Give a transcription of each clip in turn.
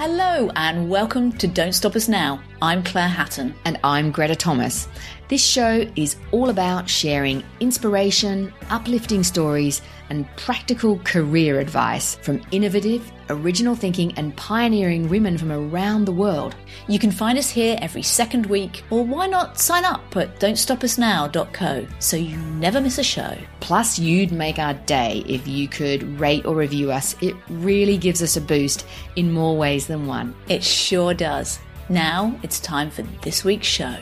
Hello and welcome to Don't Stop Us Now. I'm Claire Hatton. And I'm Greta Thomas. This show is all about sharing inspiration, uplifting stories, and practical career advice from innovative, original thinking, and pioneering women from around the world. You can find us here every second week, or why not sign up at don'tstopusnow.co so you never miss a show. Plus, you'd make our day if you could rate or review us. It really gives us a boost in more ways than one. It sure does. Now it's time for this week's show.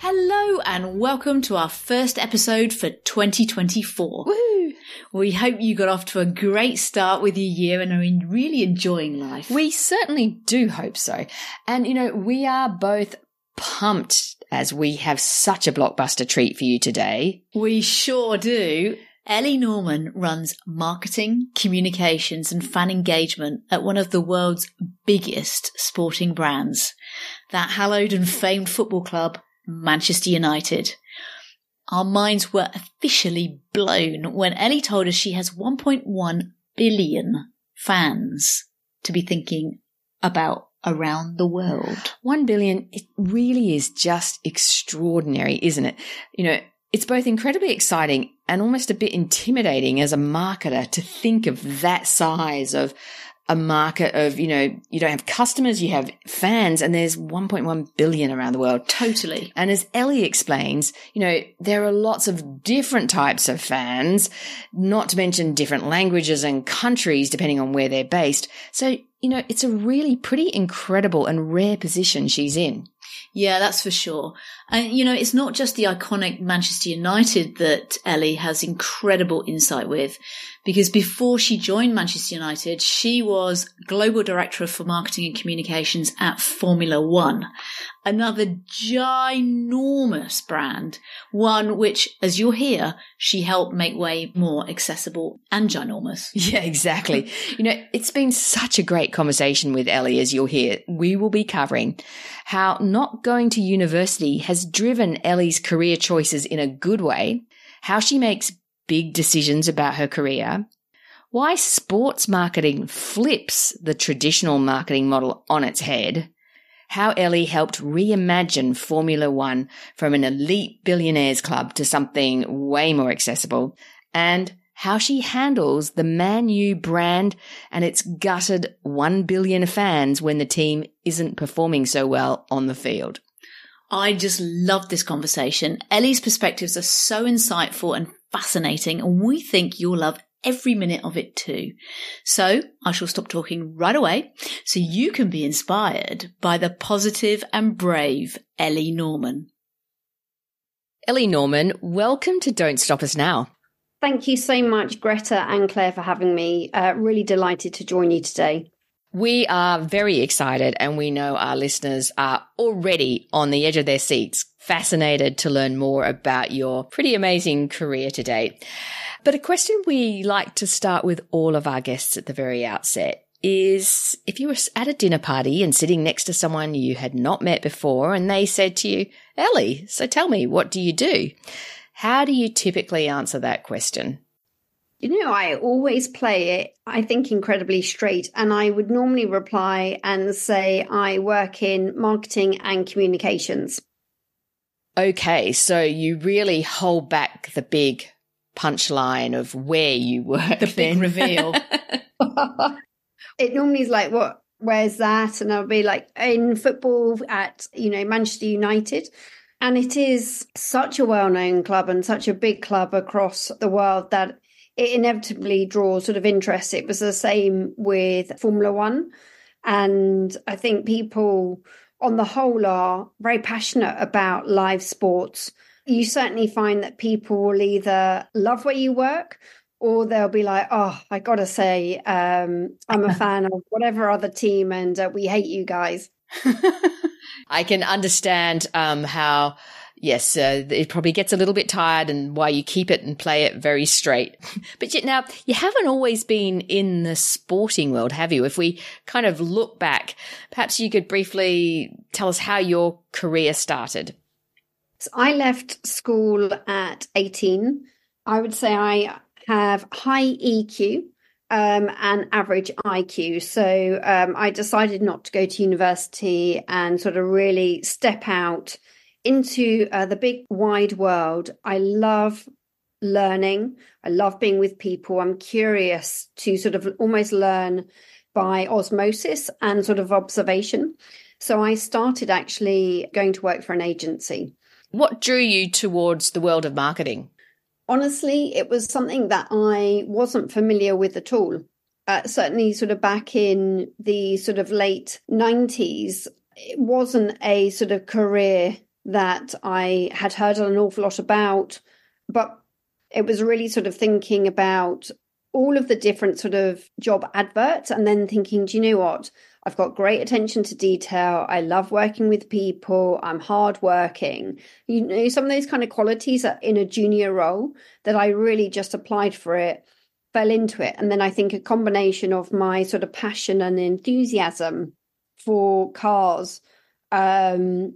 Hello and welcome to our first episode for 2024. Woo! We hope you got off to a great start with your year and are really enjoying life. We certainly do hope so. And you know, we are both pumped as we have such a blockbuster treat for you today. We sure do. Ellie Norman runs marketing, communications, and fan engagement at one of the world's biggest sporting brands, that hallowed and famed football club, Manchester United. Our minds were officially blown when Ellie told us she has 1.1 billion fans to be thinking about around the world. One billion, it really is just extraordinary, isn't it? You know, it's both incredibly exciting and almost a bit intimidating as a marketer to think of that size of a market of, you know, you don't have customers, you have fans, and there's 1.1 billion around the world. Totally. And as Ellie explains, you know, there are lots of different types of fans, not to mention different languages and countries depending on where they're based. So, you know, it's a really pretty incredible and rare position she's in. Yeah, that's for sure. And, you know, it's not just the iconic Manchester United that Ellie has incredible insight with, because before she joined Manchester United, she was global director for marketing and communications at Formula One, another ginormous brand, one which, as you'll hear, she helped make way more accessible and ginormous. Yeah, exactly. you know, it's been such a great conversation with Ellie, as you'll hear. We will be covering how not going to university has driven Ellie's career choices in a good way, how she makes big decisions about her career, why sports marketing flips the traditional marketing model on its head, how Ellie helped reimagine Formula One from an elite billionaires club to something way more accessible, and how she handles the Man U brand and its gutted 1 billion fans when the team isn't performing so well on the field. I just love this conversation. Ellie's perspectives are so insightful and fascinating, and we think you'll love every minute of it too. So I shall stop talking right away so you can be inspired by the positive and brave Ellie Norman. Ellie Norman, welcome to Don't Stop Us Now. Thank you so much, Greta and Claire, for having me. Uh, really delighted to join you today. We are very excited, and we know our listeners are already on the edge of their seats, fascinated to learn more about your pretty amazing career to date. But a question we like to start with all of our guests at the very outset is if you were at a dinner party and sitting next to someone you had not met before, and they said to you, Ellie, so tell me, what do you do? How do you typically answer that question? You know, I always play it, I think, incredibly straight. And I would normally reply and say, I work in marketing and communications. Okay, so you really hold back the big punchline of where you work. The big reveal. it normally is like, what? Where's that? And I'll be like, in football at, you know, Manchester United. And it is such a well known club and such a big club across the world that it inevitably draws sort of interest. It was the same with Formula One. And I think people on the whole are very passionate about live sports. You certainly find that people will either love where you work or they'll be like, oh, I gotta say, um, I'm a fan of whatever other team and uh, we hate you guys. I can understand um, how yes, uh, it probably gets a little bit tired and why you keep it and play it very straight. but yet now you haven't always been in the sporting world, have you? If we kind of look back, perhaps you could briefly tell us how your career started. So I left school at 18. I would say I have high EQ um, and average IQ. So um, I decided not to go to university and sort of really step out into uh, the big wide world. I love learning. I love being with people. I'm curious to sort of almost learn by osmosis and sort of observation. So I started actually going to work for an agency. What drew you towards the world of marketing? Honestly, it was something that I wasn't familiar with at all. Uh, certainly, sort of back in the sort of late 90s, it wasn't a sort of career that I had heard an awful lot about, but it was really sort of thinking about all of the different sort of job adverts and then thinking, do you know what? I've got great attention to detail. I love working with people. I'm hardworking. You know, some of those kind of qualities are in a junior role that I really just applied for it, fell into it. And then I think a combination of my sort of passion and enthusiasm for cars um,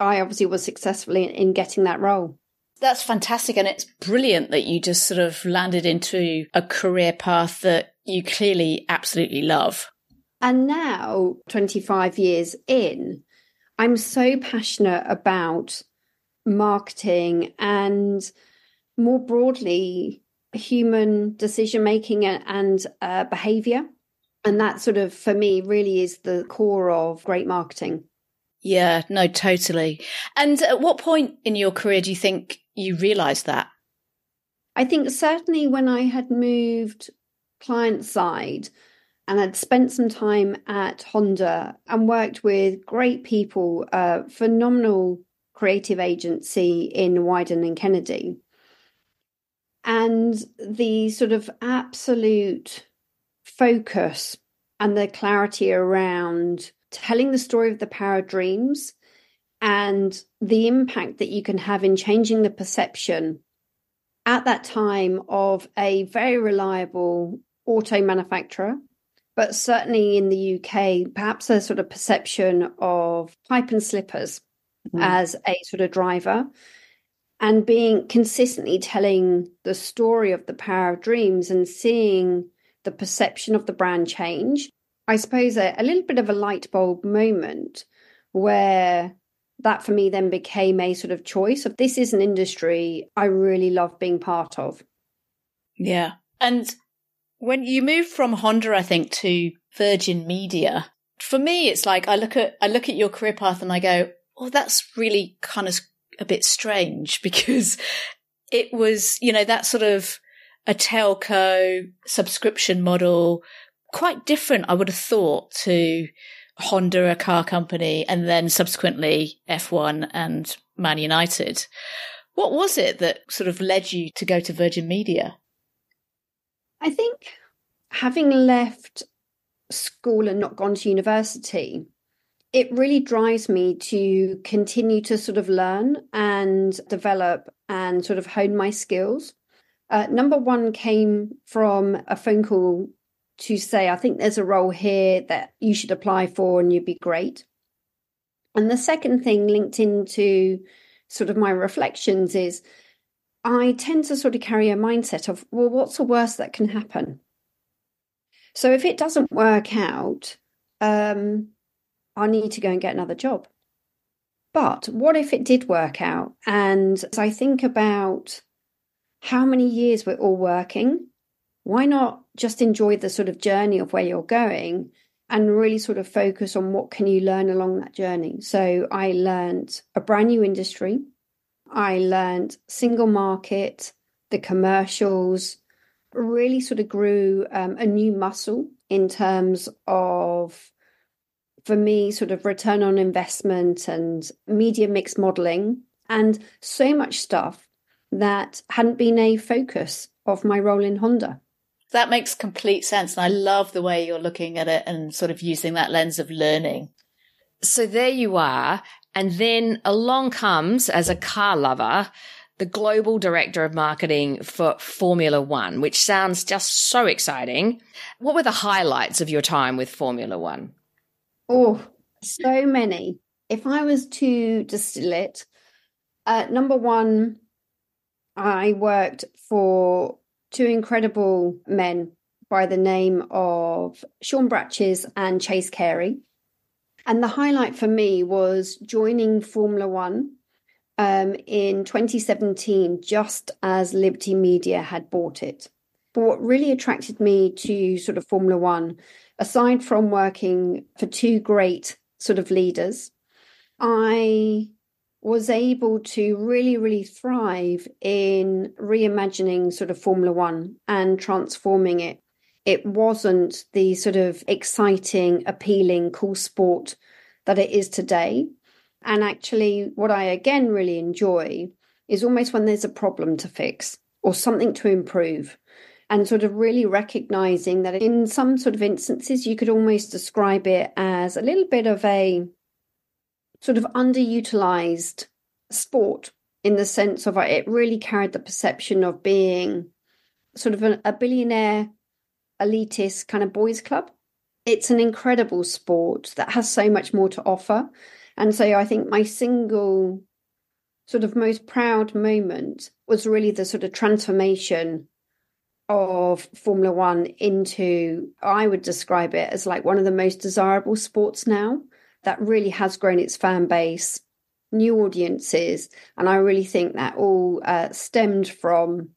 I obviously was successful in, in getting that role. That's fantastic. And it's brilliant that you just sort of landed into a career path that you clearly absolutely love. And now, 25 years in, I'm so passionate about marketing and more broadly, human decision making and uh, behavior. And that sort of, for me, really is the core of great marketing. Yeah, no, totally. And at what point in your career do you think you realized that? I think certainly when I had moved client side and had spent some time at Honda and worked with great people, a phenomenal creative agency in Wieden and Kennedy. And the sort of absolute focus and the clarity around telling the story of the power of dreams and the impact that you can have in changing the perception at that time of a very reliable auto manufacturer, but certainly in the UK, perhaps a sort of perception of pipe and slippers mm. as a sort of driver. And being consistently telling the story of the power of dreams and seeing the perception of the brand change I suppose, a, a little bit of a light bulb moment where that for me then became a sort of choice of this is an industry I really love being part of. Yeah. And when you move from Honda, I think, to Virgin Media, for me, it's like I look at I look at your career path and I go, oh, that's really kind of a bit strange because it was, you know, that sort of a telco subscription model quite different, I would have thought, to Honda, a car company, and then subsequently F1 and Man United. What was it that sort of led you to go to Virgin Media? I think having left school and not gone to university, it really drives me to continue to sort of learn and develop and sort of hone my skills. Uh, number one came from a phone call to say, I think there's a role here that you should apply for and you'd be great. And the second thing linked into sort of my reflections is I tend to sort of carry a mindset of, well, what's the worst that can happen? So if it doesn't work out, um, I need to go and get another job. But what if it did work out? And as I think about how many years we're all working, why not just enjoy the sort of journey of where you're going and really sort of focus on what can you learn along that journey so i learned a brand new industry i learned single market the commercials really sort of grew um, a new muscle in terms of for me, sort of return on investment and media mix modeling, and so much stuff that hadn't been a focus of my role in Honda. That makes complete sense. And I love the way you're looking at it and sort of using that lens of learning. So there you are. And then along comes, as a car lover, the global director of marketing for Formula One, which sounds just so exciting. What were the highlights of your time with Formula One? Oh, so many. If I was to distill it, uh, number one, I worked for two incredible men by the name of Sean Bratches and Chase Carey. And the highlight for me was joining Formula One um, in 2017, just as Liberty Media had bought it. But what really attracted me to sort of Formula One, aside from working for two great sort of leaders, I was able to really, really thrive in reimagining sort of Formula One and transforming it. It wasn't the sort of exciting, appealing, cool sport that it is today. And actually, what I again really enjoy is almost when there's a problem to fix or something to improve. And sort of really recognizing that in some sort of instances, you could almost describe it as a little bit of a sort of underutilized sport in the sense of it really carried the perception of being sort of a, a billionaire elitist kind of boys club. It's an incredible sport that has so much more to offer. And so I think my single sort of most proud moment was really the sort of transformation of Formula One into, I would describe it as like one of the most desirable sports now that really has grown its fan base, new audiences. And I really think that all uh, stemmed from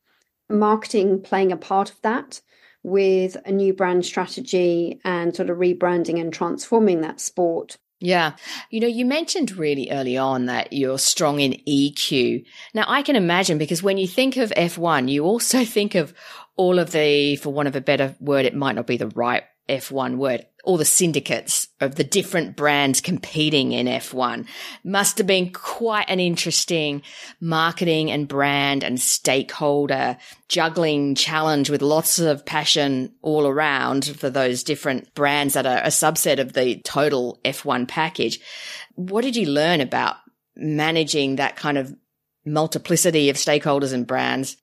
marketing playing a part of that with a new brand strategy and sort of rebranding and transforming that sport. Yeah. You know, you mentioned really early on that you're strong in EQ. Now, I can imagine because when you think of F1, you also think of all of the, for want of a better word, it might not be the right F1 word, all the syndicates of the different brands competing in F1 must have been quite an interesting marketing and brand and stakeholder juggling challenge with lots of passion all around for those different brands that are a subset of the total F1 package. What did you learn about managing that kind of multiplicity of stakeholders and brands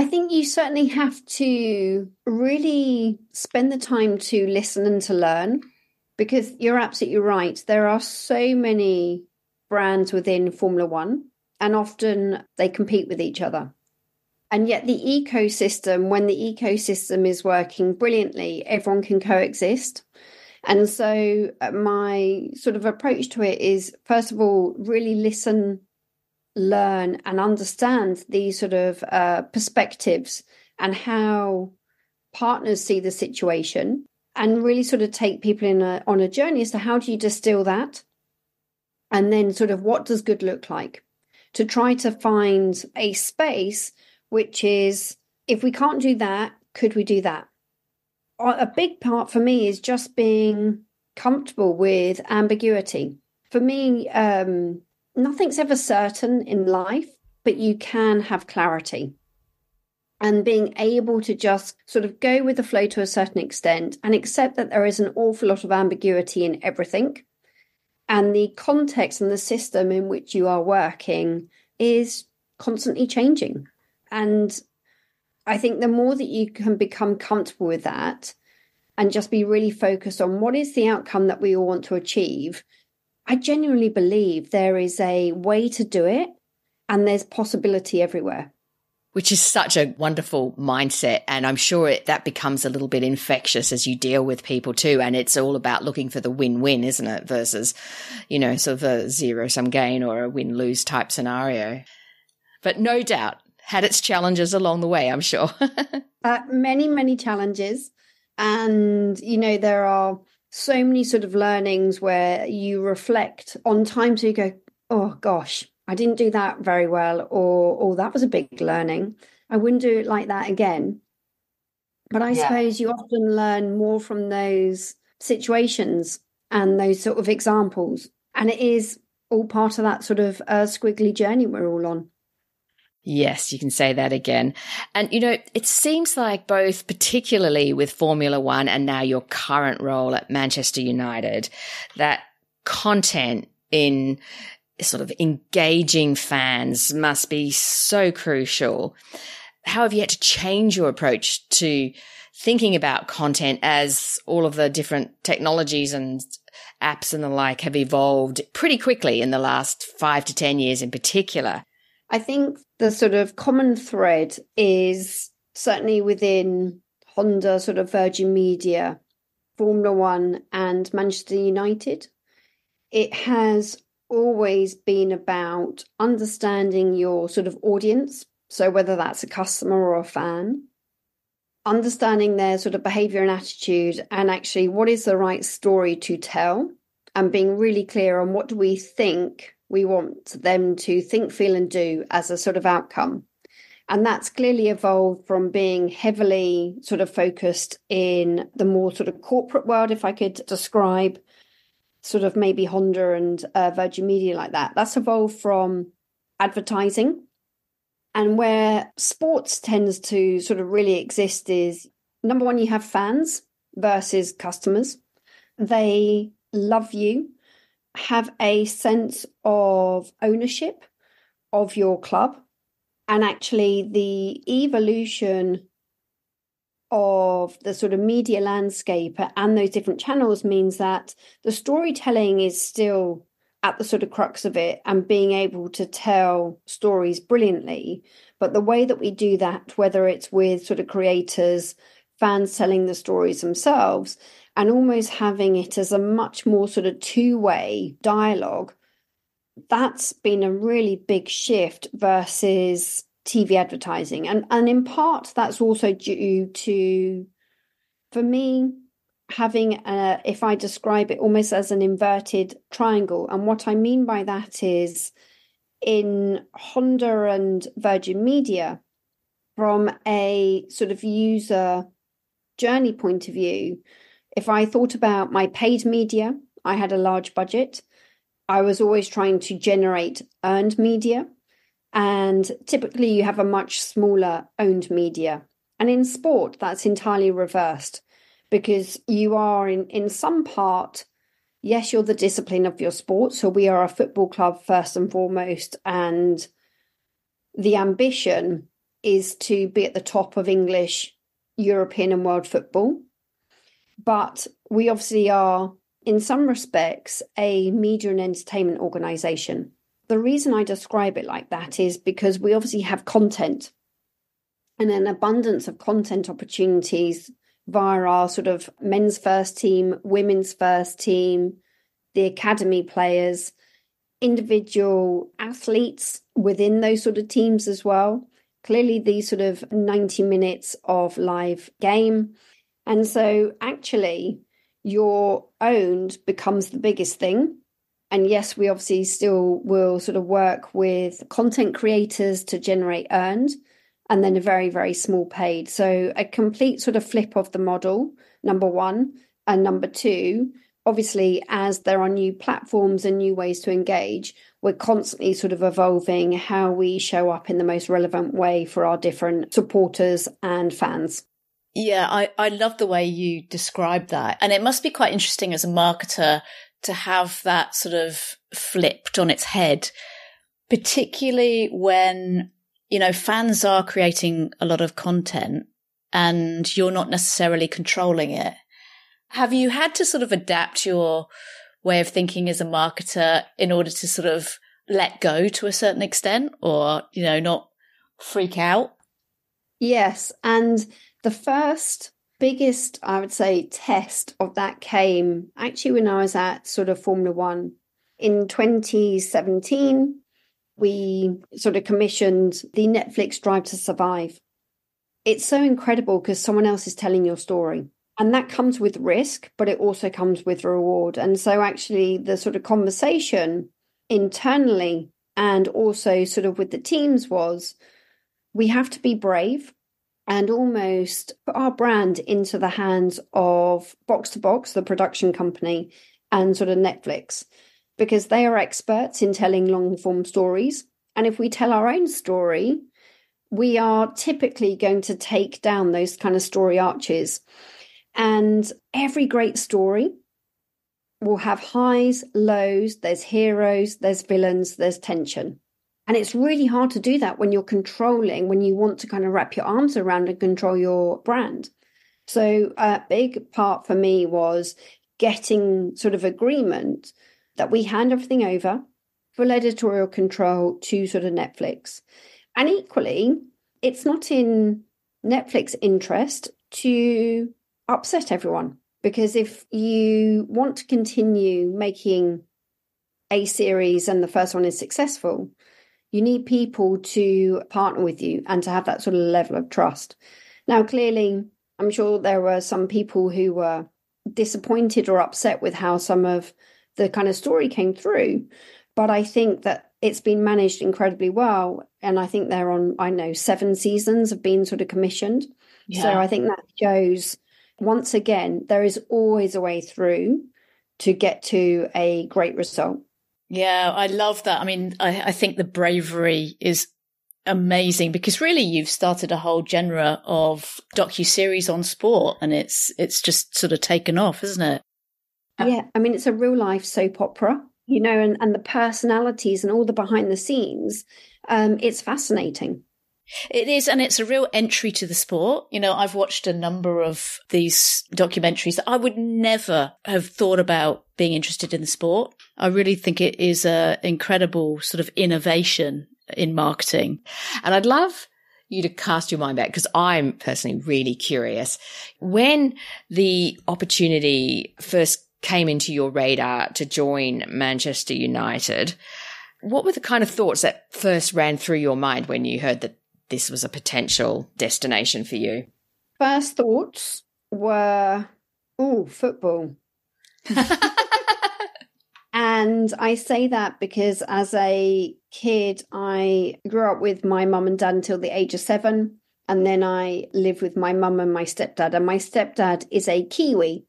I think you certainly have to really spend the time to listen and to learn because you're absolutely right. There are so many brands within Formula One, and often they compete with each other. And yet, the ecosystem, when the ecosystem is working brilliantly, everyone can coexist. And so, uh, my sort of approach to it is first of all, really listen learn and understand these sort of uh, perspectives and how partners see the situation and really sort of take people in a, on a journey as to how do you distill that? And then sort of what does good look like? To try to find a space which is if we can't do that could we do that? A big part for me is just being comfortable with ambiguity. For me um, nothing's ever certain in life, but you can have clarity. And being able to just sort of go with the flow to a certain extent and accept that there is an awful lot of ambiguity in everything. And the context and the system in which you are working is constantly changing. And I think the more that you can become comfortable with that and just be really focused on what is the outcome that we all want to achieve, I genuinely believe there is a way to do it and there's possibility everywhere. Which is such a wonderful mindset. And I'm sure it, that becomes a little bit infectious as you deal with people too. And it's all about looking for the win win, isn't it? Versus, you know, sort of a zero sum gain or a win lose type scenario. But no doubt had its challenges along the way, I'm sure. uh, many, many challenges. And, you know, there are so many sort of learnings where you reflect on times where you go, oh gosh, I didn't do that very well, or oh, that was a big learning. I wouldn't do it like that again. But I yeah. suppose you often learn more from those situations and those sort of examples. And it is all part of that sort of uh, squiggly journey we're all on. Yes, you can say that again. And, you know, it seems like both, particularly with Formula One and now your current role at Manchester United, that content in sort of engaging fans must be so crucial. How have you had to change your approach to thinking about content as all of the different technologies and apps and the like have evolved pretty quickly in the last five to 10 years in particular? I think the sort of common thread is certainly within Honda, sort of Virgin Media, Formula One, and Manchester United. It has always been about understanding your sort of audience. So, whether that's a customer or a fan, understanding their sort of behavior and attitude, and actually what is the right story to tell, and being really clear on what do we think we want them to think, feel, and do as a sort of outcome. And that's clearly evolved from being heavily sort of focused in the more sort of corporate world, if I could describe sort of maybe Honda and uh, Virgin Media like that. That's evolved from advertising. And where sports tends to sort of really exist is number one, you have fans versus customers. They love you have a sense of ownership of your club. And actually, the evolution of the sort of media landscape and those different channels means that the storytelling is still at the sort of crux of it and being able to tell stories brilliantly. But the way that we do that, whether it's with sort of creators, fans telling the stories themselves, and almost having it as a much more sort of two way dialogue, that's been a really big shift versus TV advertising. And, and in part, that's also due to, for me, having a, if I describe it almost as an inverted triangle. And what I mean by that is in Honda and Virgin Media, from a sort of user journey point of view, if I thought about my paid media, I had a large budget. I was always trying to generate earned media. And typically, you have a much smaller owned media. And in sport, that's entirely reversed because you are, in, in some part, yes, you're the discipline of your sport. So we are a football club first and foremost. And the ambition is to be at the top of English, European, and world football. But we obviously are, in some respects, a media and entertainment organization. The reason I describe it like that is because we obviously have content and an abundance of content opportunities via our sort of men's first team, women's first team, the academy players, individual athletes within those sort of teams as well. Clearly, these sort of 90 minutes of live game and so actually, your owned becomes the biggest thing. And yes, we obviously still will sort of work with content creators to generate earned and then a very, very small paid. So a complete sort of flip of the model, number one. And number two, obviously, as there are new platforms and new ways to engage, we're constantly sort of evolving how we show up in the most relevant way for our different supporters and fans. Yeah, I, I love the way you describe that. And it must be quite interesting as a marketer to have that sort of flipped on its head, particularly when, you know, fans are creating a lot of content and you're not necessarily controlling it. Have you had to sort of adapt your way of thinking as a marketer in order to sort of let go to a certain extent or, you know, not freak out? Yes. And the first biggest, I would say, test of that came actually when I was at sort of Formula One. In 2017, we sort of commissioned the Netflix Drive to Survive. It's so incredible because someone else is telling your story. And that comes with risk, but it also comes with reward. And so, actually, the sort of conversation internally and also sort of with the teams was we have to be brave and almost put our brand into the hands of Box to Box, the production company, and sort of Netflix because they are experts in telling long form stories. And if we tell our own story, we are typically going to take down those kind of story arches. And every great story will have highs, lows, there's heroes, there's villains, there's tension. And it's really hard to do that when you're controlling, when you want to kind of wrap your arms around and control your brand. So, a big part for me was getting sort of agreement that we hand everything over full editorial control to sort of Netflix. And equally, it's not in Netflix interest to upset everyone because if you want to continue making a series and the first one is successful, you need people to partner with you and to have that sort of level of trust. Now, clearly, I'm sure there were some people who were disappointed or upset with how some of the kind of story came through. But I think that it's been managed incredibly well. And I think they're on, I know, seven seasons have been sort of commissioned. Yeah. So I think that shows once again, there is always a way through to get to a great result. Yeah, I love that. I mean, I, I think the bravery is amazing because really you've started a whole genre of docu series on sport and it's it's just sort of taken off isn't it yeah i mean it's a real life soap opera you know and, and the personalities and all the behind the scenes um it's fascinating it is, and it's a real entry to the sport. You know, I've watched a number of these documentaries that I would never have thought about being interested in the sport. I really think it is an incredible sort of innovation in marketing. And I'd love you to cast your mind back because I'm personally really curious. When the opportunity first came into your radar to join Manchester United, what were the kind of thoughts that first ran through your mind when you heard that this was a potential destination for you? First thoughts were, oh, football. and I say that because as a kid, I grew up with my mum and dad until the age of seven. And then I lived with my mum and my stepdad. And my stepdad is a Kiwi.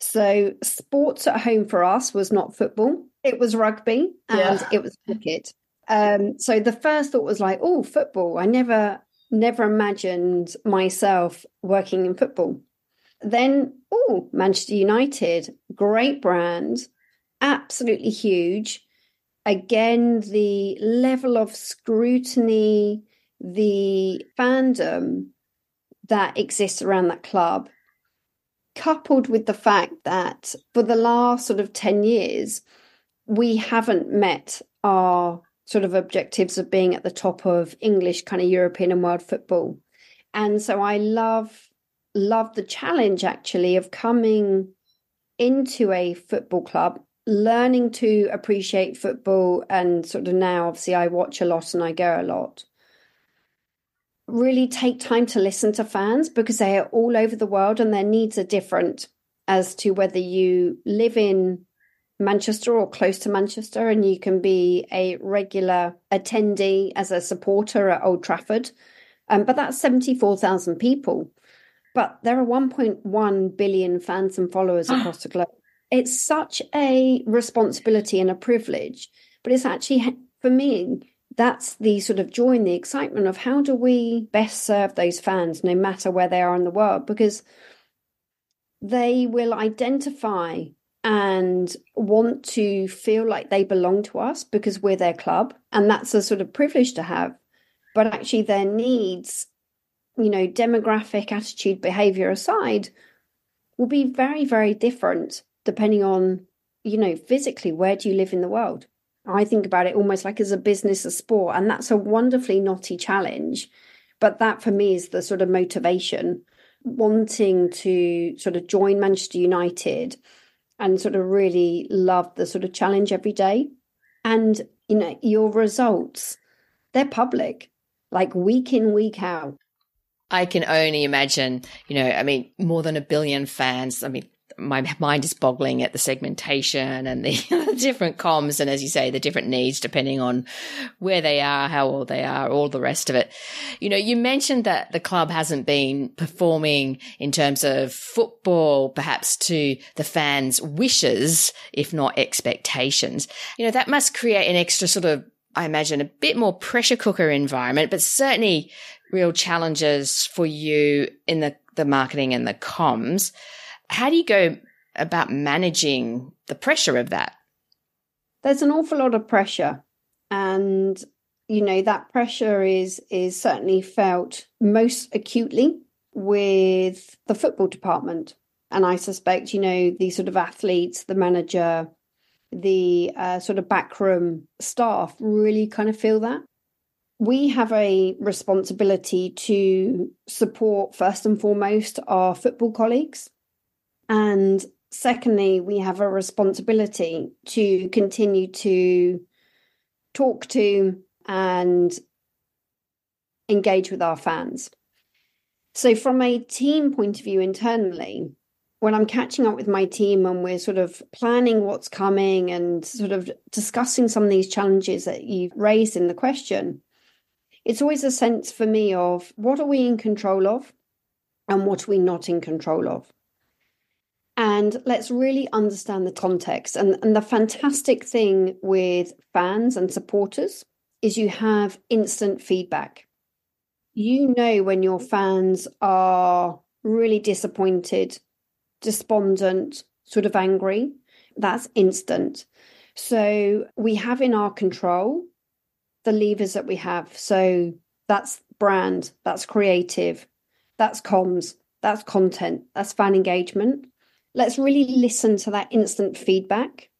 So sports at home for us was not football, it was rugby and yeah. it was cricket. Um, so the first thought was like, oh, football. I never, never imagined myself working in football. Then, oh, Manchester United, great brand, absolutely huge. Again, the level of scrutiny, the fandom that exists around that club, coupled with the fact that for the last sort of 10 years, we haven't met our sort of objectives of being at the top of English kind of European and world football. And so I love love the challenge actually of coming into a football club, learning to appreciate football and sort of now obviously I watch a lot and I go a lot. Really take time to listen to fans because they are all over the world and their needs are different as to whether you live in Manchester or close to Manchester, and you can be a regular attendee as a supporter at Old Trafford. Um, but that's 74,000 people. But there are 1.1 billion fans and followers across the globe. It's such a responsibility and a privilege, but it's actually, for me, that's the sort of joy and the excitement of how do we best serve those fans no matter where they are in the world because they will identify and want to feel like they belong to us because we're their club. And that's a sort of privilege to have. But actually, their needs, you know, demographic, attitude, behavior aside, will be very, very different depending on, you know, physically, where do you live in the world? I think about it almost like as a business, a sport. And that's a wonderfully knotty challenge. But that for me is the sort of motivation wanting to sort of join Manchester United and sort of really love the sort of challenge every day. And, you know, your results, they're public, like week in, week out. I can only imagine, you know, I mean, more than a billion fans. I mean, my mind is boggling at the segmentation and the different comms. And as you say, the different needs depending on where they are, how old they are, all the rest of it. You know, you mentioned that the club hasn't been performing in terms of football, perhaps to the fans' wishes, if not expectations. You know, that must create an extra sort of I imagine a bit more pressure cooker environment, but certainly real challenges for you in the, the marketing and the comms. How do you go about managing the pressure of that? There's an awful lot of pressure. And, you know, that pressure is is certainly felt most acutely with the football department. And I suspect, you know, the sort of athletes, the manager, the uh, sort of backroom staff really kind of feel that we have a responsibility to support first and foremost our football colleagues and secondly we have a responsibility to continue to talk to and engage with our fans so from a team point of view internally when i'm catching up with my team and we're sort of planning what's coming and sort of discussing some of these challenges that you've raised in the question it's always a sense for me of what are we in control of and what are we not in control of. And let's really understand the context. And, and the fantastic thing with fans and supporters is you have instant feedback. You know when your fans are really disappointed, despondent, sort of angry. That's instant. So we have in our control the levers that we have. So that's brand, that's creative, that's comms, that's content, that's fan engagement. Let's really listen to that instant feedback.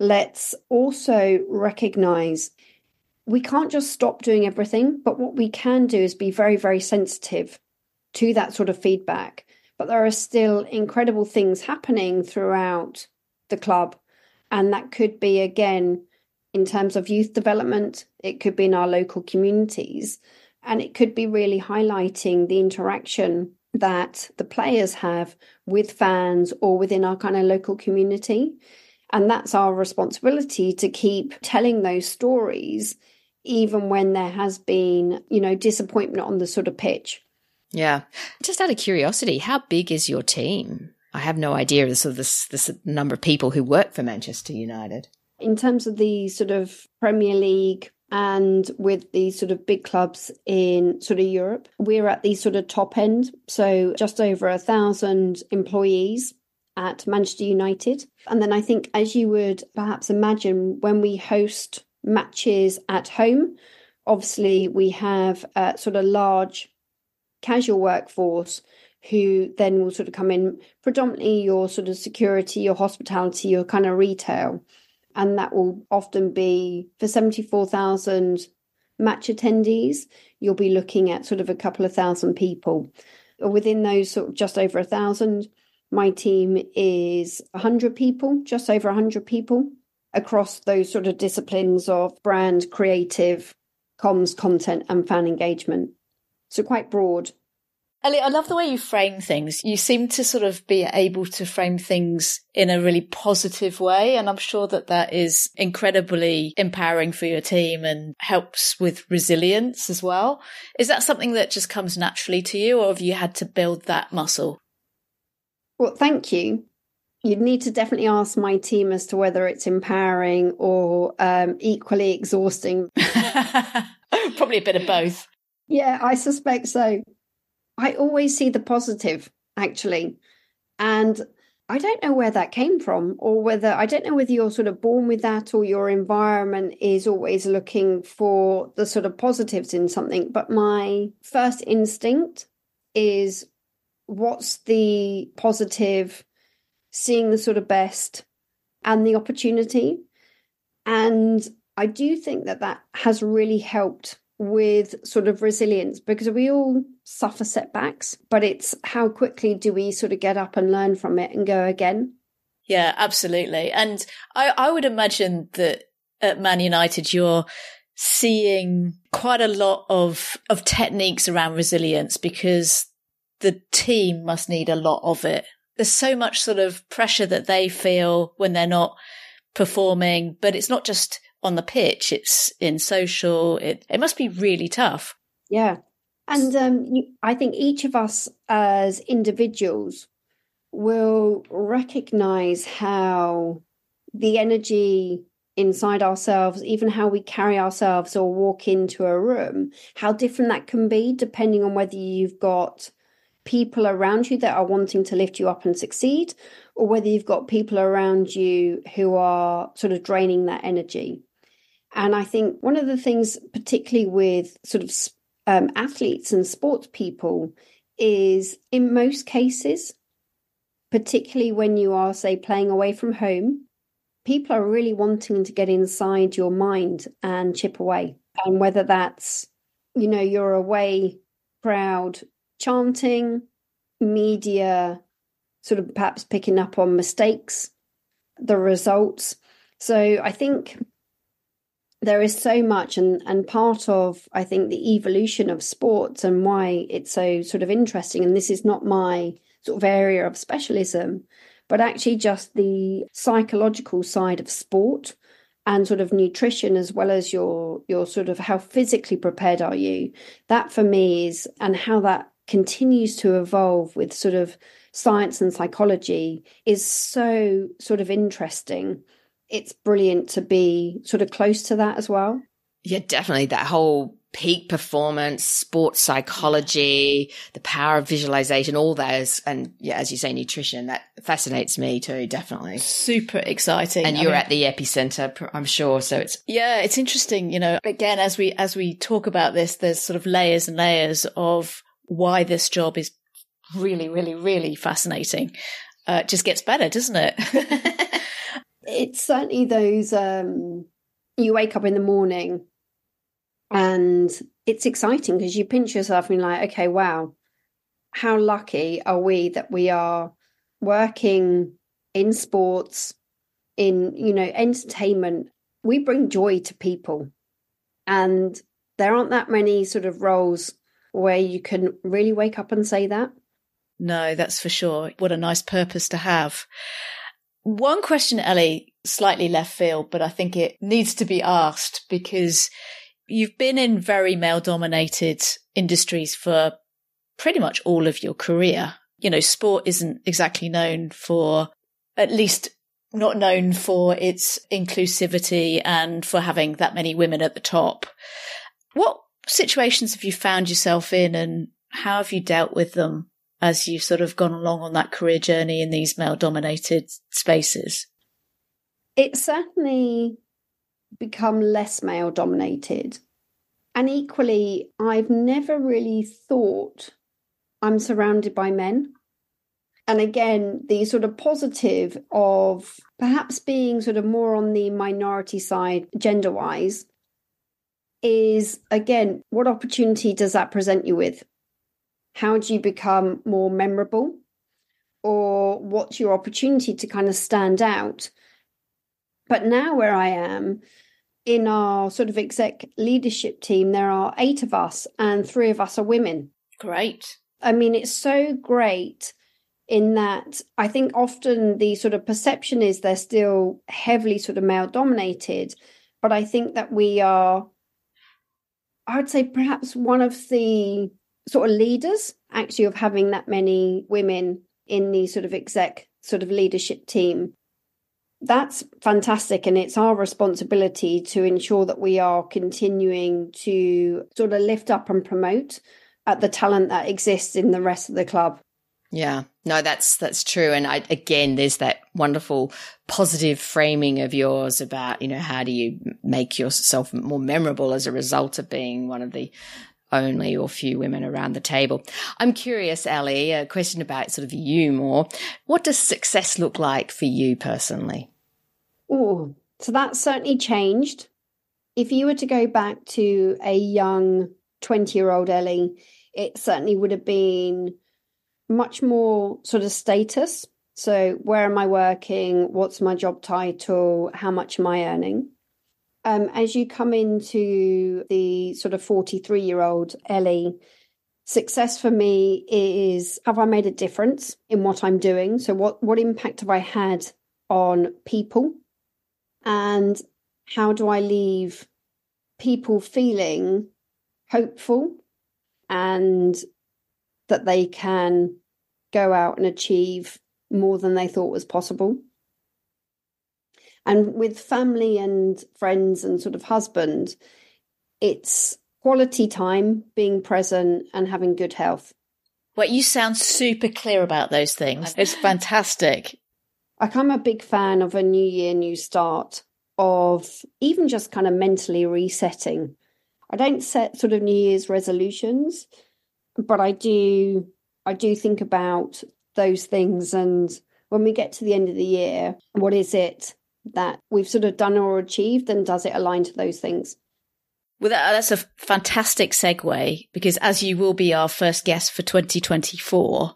Let's also recognize we can't just stop doing everything, but what we can do is be very, very sensitive to that sort of feedback. But there are still incredible things happening throughout the club. And that could be, again, in terms of youth development, it could be in our local communities, and it could be really highlighting the interaction that the players have with fans or within our kind of local community. And that's our responsibility to keep telling those stories, even when there has been, you know, disappointment on the sort of pitch. Yeah. Just out of curiosity, how big is your team? I have no idea of the sort of this, this number of people who work for Manchester United. In terms of the sort of Premier League and with these sort of big clubs in sort of Europe, we're at the sort of top end. So just over a thousand employees at Manchester United. And then I think, as you would perhaps imagine, when we host matches at home, obviously we have a sort of large casual workforce who then will sort of come in predominantly your sort of security, your hospitality, your kind of retail and that will often be for 74,000 match attendees, you'll be looking at sort of a couple of thousand people. Within those sort of just over a thousand, my team is 100 people, just over 100 people across those sort of disciplines of brand, creative, comms, content, and fan engagement. So quite broad. Ellie, I love the way you frame things. You seem to sort of be able to frame things in a really positive way. And I'm sure that that is incredibly empowering for your team and helps with resilience as well. Is that something that just comes naturally to you or have you had to build that muscle? Well, thank you. You'd need to definitely ask my team as to whether it's empowering or um, equally exhausting. Probably a bit of both. Yeah, I suspect so. I always see the positive, actually. And I don't know where that came from, or whether I don't know whether you're sort of born with that or your environment is always looking for the sort of positives in something. But my first instinct is what's the positive, seeing the sort of best and the opportunity. And I do think that that has really helped with sort of resilience because we all suffer setbacks, but it's how quickly do we sort of get up and learn from it and go again? Yeah, absolutely. And I, I would imagine that at Man United, you're seeing quite a lot of, of techniques around resilience because the team must need a lot of it there's so much sort of pressure that they feel when they're not performing, but it's not just on the pitch, it's in social. It, it must be really tough. Yeah. And um, you, I think each of us as individuals will recognize how the energy inside ourselves, even how we carry ourselves or walk into a room, how different that can be depending on whether you've got people around you that are wanting to lift you up and succeed, or whether you've got people around you who are sort of draining that energy. And I think one of the things, particularly with sort of um, athletes and sports people, is in most cases, particularly when you are, say, playing away from home, people are really wanting to get inside your mind and chip away. And whether that's, you know, you're away proud chanting, media sort of perhaps picking up on mistakes, the results. So I think there is so much and and part of I think the evolution of sports and why it's so sort of interesting and this is not my sort of area of specialism but actually just the psychological side of sport and sort of nutrition as well as your your sort of how physically prepared are you that for me is and how that continues to evolve with sort of science and psychology is so sort of interesting. It's brilliant to be sort of close to that as well. Yeah, definitely. That whole peak performance, sports psychology, the power of visualization, all those. And yeah, as you say, nutrition, that fascinates me too, definitely. Super exciting. And you're I mean, at the epicenter, I'm sure. So it's. Yeah, it's interesting. You know, again, as we, as we talk about this, there's sort of layers and layers of why this job is really, really, really fascinating. Uh, it just gets better, doesn't it? it's certainly those um, you wake up in the morning and it's exciting because you pinch yourself and you're like, okay, wow, how lucky are we that we are working in sports, in, you know, entertainment. We bring joy to people. And there aren't that many sort of roles where you can really wake up and say that. No, that's for sure. What a nice purpose to have. One question, Ellie, slightly left field, but I think it needs to be asked because you've been in very male dominated industries for pretty much all of your career. You know, sport isn't exactly known for, at least not known for its inclusivity and for having that many women at the top. What situations have you found yourself in and how have you dealt with them as you've sort of gone along on that career journey in these male dominated spaces? It's certainly become less male dominated. And equally, I've never really thought I'm surrounded by men. And again, the sort of positive of perhaps being sort of more on the minority side gender wise is again, what opportunity does that present you with? How do you become more memorable? Or what's your opportunity to kind of stand out? But now, where I am in our sort of exec leadership team, there are eight of us, and three of us are women. Great. I mean, it's so great in that I think often the sort of perception is they're still heavily sort of male dominated. But I think that we are I would say perhaps one of the sort of leaders actually of having that many women in the sort of exec sort of leadership team. That's fantastic. And it's our responsibility to ensure that we are continuing to sort of lift up and promote at the talent that exists in the rest of the club. Yeah, no, that's that's true. And I, again, there's that wonderful positive framing of yours about you know how do you make yourself more memorable as a result of being one of the only or few women around the table. I'm curious, Ellie, a question about sort of you more. What does success look like for you personally? Oh, so that's certainly changed. If you were to go back to a young 20 year old Ellie, it certainly would have been much more sort of status. So, where am I working? What's my job title? How much am I earning? Um, as you come into the sort of 43 year old Ellie, success for me is have I made a difference in what I'm doing? So what what impact have I had on people? And how do I leave people feeling hopeful and that they can go out and achieve more than they thought was possible? And with family and friends and sort of husband, it's quality time, being present, and having good health. Well, you sound super clear about those things. It's fantastic. Like I'm a big fan of a new year, new start, of even just kind of mentally resetting. I don't set sort of New Year's resolutions, but I do I do think about those things and when we get to the end of the year, what is it that we've sort of done or achieved and does it align to those things? Well, that's a fantastic segue because as you will be our first guest for 2024,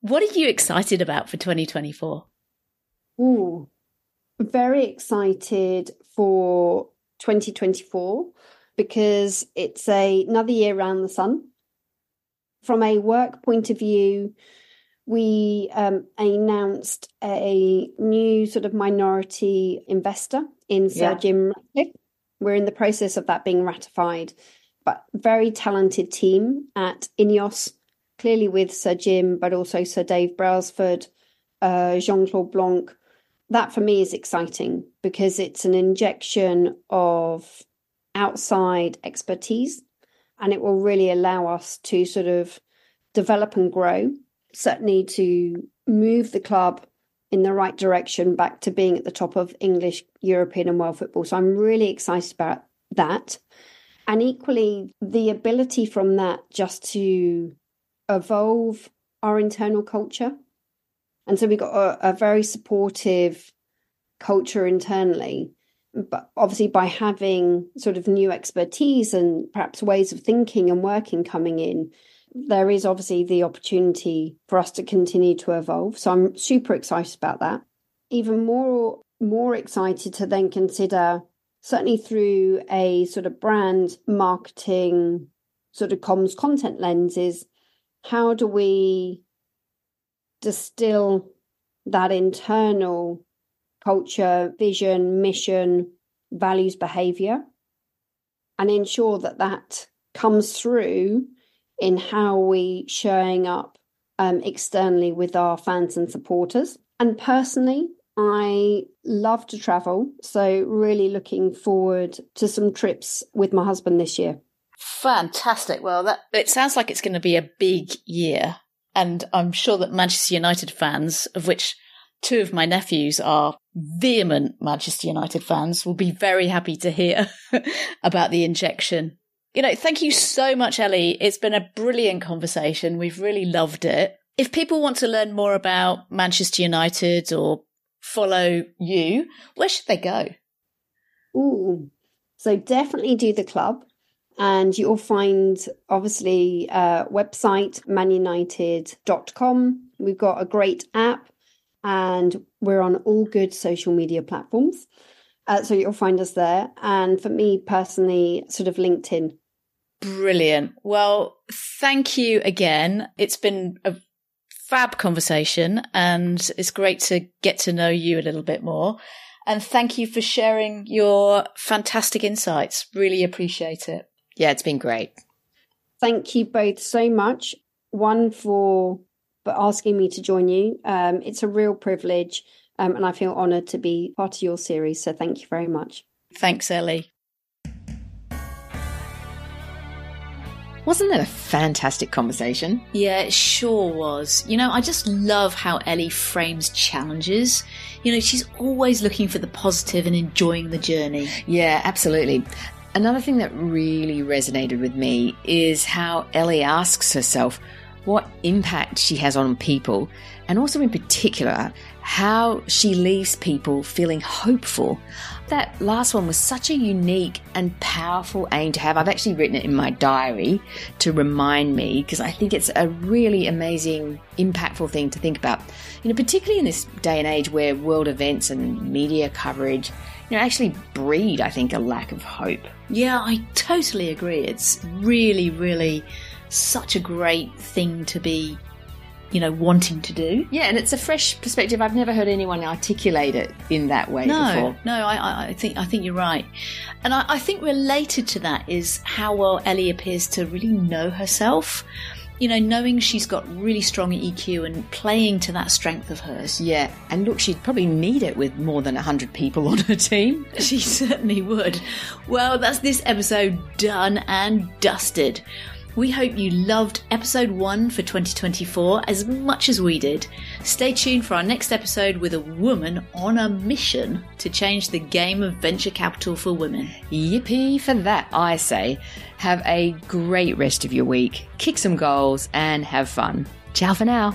what are you excited about for 2024? Ooh, very excited for 2024 because it's a, another year around the sun. From a work point of view, we um, announced a new sort of minority investor in Sir yeah. Jim Ratcliffe we're in the process of that being ratified. But very talented team at Ineos, clearly with Sir Jim, but also Sir Dave Brailsford, uh, Jean Claude Blanc. That for me is exciting because it's an injection of outside expertise and it will really allow us to sort of develop and grow, certainly to move the club in the right direction back to being at the top of English, European, and world football. So I'm really excited about that. And equally, the ability from that just to evolve our internal culture. And so we've got a, a very supportive culture internally. But obviously, by having sort of new expertise and perhaps ways of thinking and working coming in, there is obviously the opportunity for us to continue to evolve. So I'm super excited about that. Even more more excited to then consider certainly through a sort of brand marketing sort of comms content lenses how do we distill that internal culture vision mission values behavior and ensure that that comes through in how we showing up um, externally with our fans and supporters. And personally, I love to travel, so really looking forward to some trips with my husband this year. Fantastic. Well, that it sounds like it's going to be a big year, and I'm sure that Manchester United fans, of which two of my nephews are vehement Manchester United fans, will be very happy to hear about the injection you know, thank you so much, Ellie. It's been a brilliant conversation. We've really loved it. If people want to learn more about Manchester United or follow you, where should they go? Ooh, so definitely do the club. And you'll find, obviously, uh, website manunited.com. We've got a great app and we're on all good social media platforms. Uh, so you'll find us there. And for me personally, sort of LinkedIn. Brilliant. Well, thank you again. It's been a fab conversation and it's great to get to know you a little bit more. And thank you for sharing your fantastic insights. Really appreciate it. Yeah, it's been great. Thank you both so much. One for for asking me to join you. Um, it's a real privilege, um, and I feel honoured to be part of your series. So thank you very much. Thanks, Ellie. Wasn't that a fantastic conversation? Yeah, it sure was. You know, I just love how Ellie frames challenges. You know, she's always looking for the positive and enjoying the journey. Yeah, absolutely. Another thing that really resonated with me is how Ellie asks herself what impact she has on people, and also in particular, how she leaves people feeling hopeful that last one was such a unique and powerful aim to have. I've actually written it in my diary to remind me because I think it's a really amazing, impactful thing to think about. You know, particularly in this day and age where world events and media coverage you know, actually breed, I think, a lack of hope. Yeah, I totally agree. It's really, really such a great thing to be you know, wanting to do. Yeah, and it's a fresh perspective. I've never heard anyone articulate it in that way no, before. No, I, I think I think you're right, and I, I think related to that is how well Ellie appears to really know herself you know, knowing she's got really strong EQ and playing to that strength of hers. Yeah, and look, she'd probably need it with more than 100 people on her team. She certainly would. Well, that's this episode done and dusted. We hope you loved episode 1 for 2024 as much as we did. Stay tuned for our next episode with a woman on a mission to change the game of venture capital for women. Yippee for that, I say. Have a great rest of your week, kick some goals, and have fun. Ciao for now.